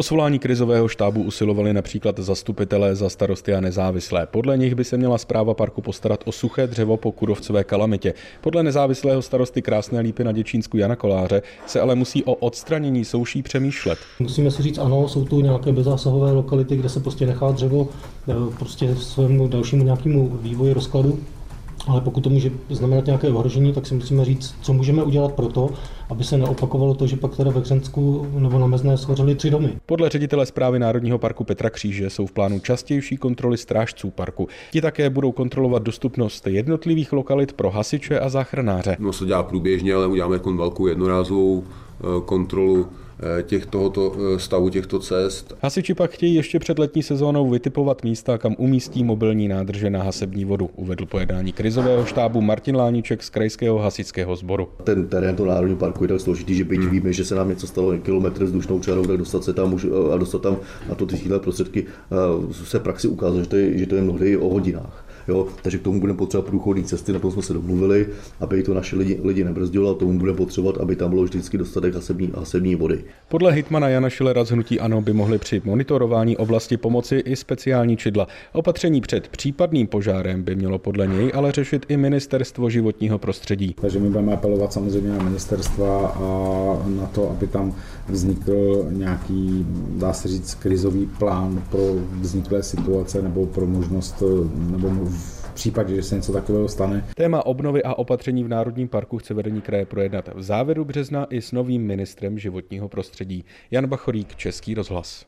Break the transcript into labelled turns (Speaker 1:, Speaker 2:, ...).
Speaker 1: O svolání krizového štábu usilovali například zastupitelé za starosty a nezávislé. Podle nich by se měla zpráva parku postarat o suché dřevo po kurovcové kalamitě. Podle nezávislého starosty Krásné lípy na Děčínsku Jana Koláře se ale musí o odstranění souší přemýšlet.
Speaker 2: Musíme si říct, ano, jsou tu nějaké bezzásahové lokality, kde se prostě nechá dřevo eh, prostě svému dalšímu nějakému vývoji rozkladu ale pokud to může znamenat nějaké ohrožení, tak si musíme říct, co můžeme udělat pro to, aby se neopakovalo to, že pak teda ve Hřensku nebo na Mezné schořely tři domy.
Speaker 1: Podle ředitele zprávy Národního parku Petra Kříže jsou v plánu častější kontroly strážců parku. Ti také budou kontrolovat dostupnost jednotlivých lokalit pro hasiče a záchranáře.
Speaker 3: No se dělá průběžně, ale uděláme jako velkou jednorázovou kontrolu Eh, těch tohoto eh, stavu těchto cest.
Speaker 1: Hasiči pak chtějí ještě před letní sezónou vytipovat místa, kam umístí mobilní nádrže na hasební vodu, uvedl pojednání krizového štábu Martin Láníček z krajského hasičského sboru.
Speaker 4: Ten terén toho národního parku je tak složitý, že byť hmm. víme, že se nám něco stalo kilometr vzdušnou čarou, tak dostat se tam a dostat tam na to ty prostředky se praxi ukázalo, že to je, že to je mnohdy o hodinách. Jo, takže k tomu budeme potřebovat průchodní cesty, na tom jsme se domluvili, aby to naše lidi, lidi nebrzdilo a tomu budeme potřebovat, aby tam bylo vždycky dostatek hasební, hasební vody.
Speaker 1: Podle hitmana Jana Šilera z Hnutí Ano by mohli při monitorování oblasti pomoci i speciální čidla. Opatření před případným požárem by mělo podle něj ale řešit i ministerstvo životního prostředí.
Speaker 5: Takže my budeme apelovat samozřejmě na ministerstva a na to, aby tam vznikl nějaký, dá se říct, krizový plán pro vzniklé situace nebo pro možnost nebo v případě, že se něco takového stane.
Speaker 1: Téma obnovy a opatření v Národním parku chce vedení kraje projednat v závěru března i s novým ministrem životního prostředí. Jan Bachorík, Český rozhlas.